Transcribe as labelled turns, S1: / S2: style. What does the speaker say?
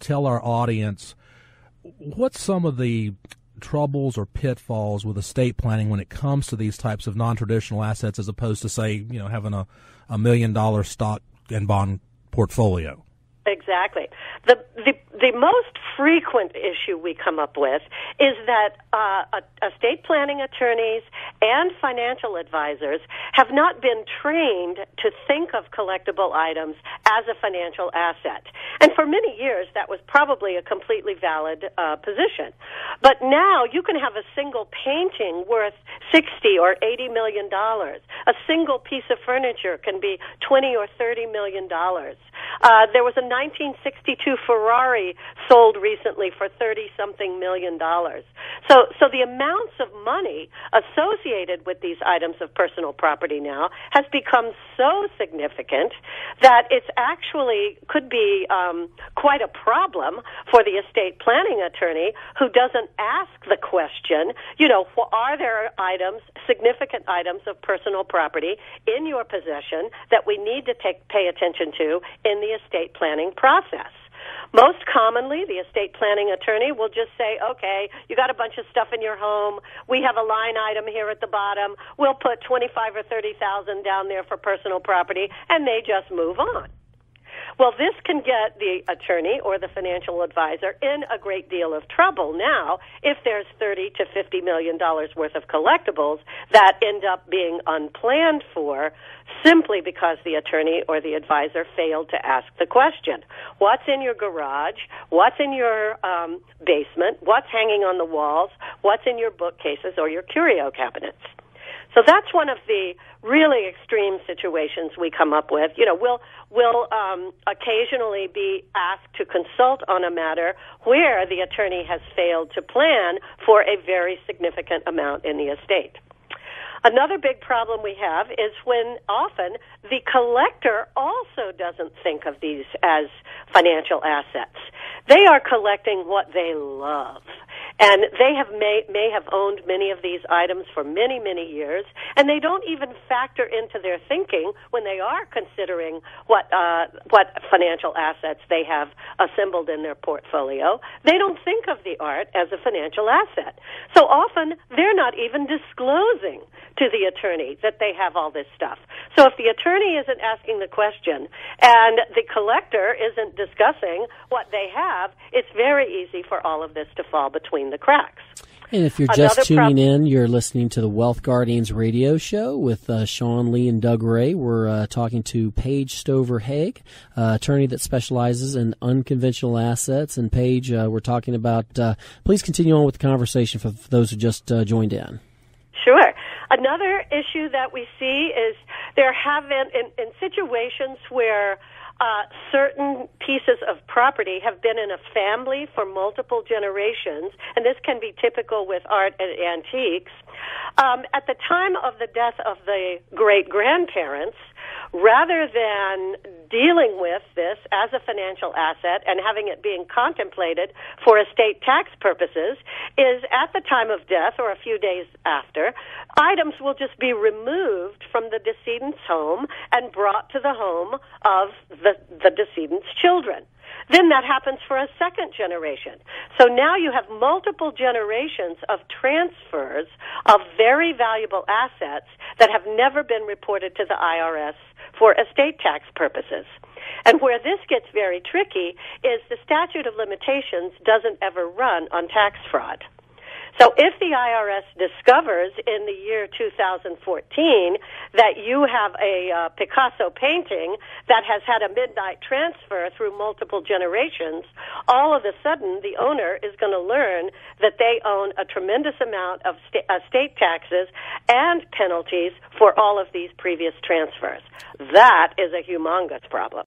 S1: tell our audience what some of the troubles or pitfalls with estate planning when it comes to these types of non-traditional assets as opposed to say you know having a, a million dollar stock and bond portfolio
S2: Exactly. The, the the most frequent issue we come up with is that uh, estate planning attorneys and financial advisors have not been trained to think of collectible items as a financial asset. And for many years, that was probably a completely valid uh, position. But now you can have a single painting worth 60 or 80 million dollars. A single piece of furniture can be 20 or 30 million dollars. Uh, there was a 1962 Ferrari sold recently for 30 something million dollars. So, so the amounts of money associated with these items of personal property now has become so significant that it's actually could be um, quite a problem for the estate planning attorney who doesn't ask the question, you know, are there items, significant items of personal property in your possession that we need to take, pay attention to in the estate planning process? Most commonly, the estate planning attorney will just say, okay, you got a bunch of stuff in your home. We have a line item here at the bottom. We'll put 25 or 30,000 down there for personal property and they just move on. Well, this can get the attorney or the financial advisor in a great deal of trouble now if there's 30 to 50 million dollars worth of collectibles that end up being unplanned for simply because the attorney or the advisor failed to ask the question. What's in your garage? What's in your um, basement? What's hanging on the walls? What's in your bookcases or your curio cabinets? So that's one of the really extreme situations we come up with. You know, we'll we'll um, occasionally be asked to consult on a matter where the attorney has failed to plan for a very significant amount in the estate. Another big problem we have is when often the collector also doesn't think of these as financial assets. They are collecting what they love. And they have may, may have owned many of these items for many, many years, and they don't even factor into their thinking when they are considering what uh, what financial assets they have assembled in their portfolio. They don't think of the art as a financial asset. So often they're not even disclosing to the attorney that they have all this stuff. So if the attorney isn't asking the question and the collector isn't discussing what they have, it's very easy for all of this to fall between the cracks.
S3: And if you're just Another tuning in, you're listening to the Wealth Guardians radio show with uh, Sean Lee and Doug Ray. We're uh, talking to Paige Stover Haig, uh, attorney that specializes in unconventional assets. And Paige, uh, we're talking about. Uh, please continue on with the conversation for those who just uh, joined in.
S2: Sure. Another issue that we see is there have been in, in situations where uh, certain pieces of property have been in a family for multiple generations, and this can be typical with art and antiques. Um, at the time of the death of the great grandparents, rather than dealing with this as a financial asset and having it being contemplated for estate tax purposes is at the time of death or a few days after, items will just be removed from the decedent's home and brought to the home of the, the decedent's children. Then that happens for a second generation. So now you have multiple generations of transfers of very valuable assets that have never been reported to the IRS for estate tax purposes. And where this gets very tricky is the statute of limitations doesn't ever run on tax fraud. So if the IRS discovers in the year 2014 that you have a uh, Picasso painting that has had a midnight transfer through multiple generations, all of a sudden the owner is going to learn that they own a tremendous amount of sta- uh, state taxes and penalties for all of these previous transfers. That is a humongous problem.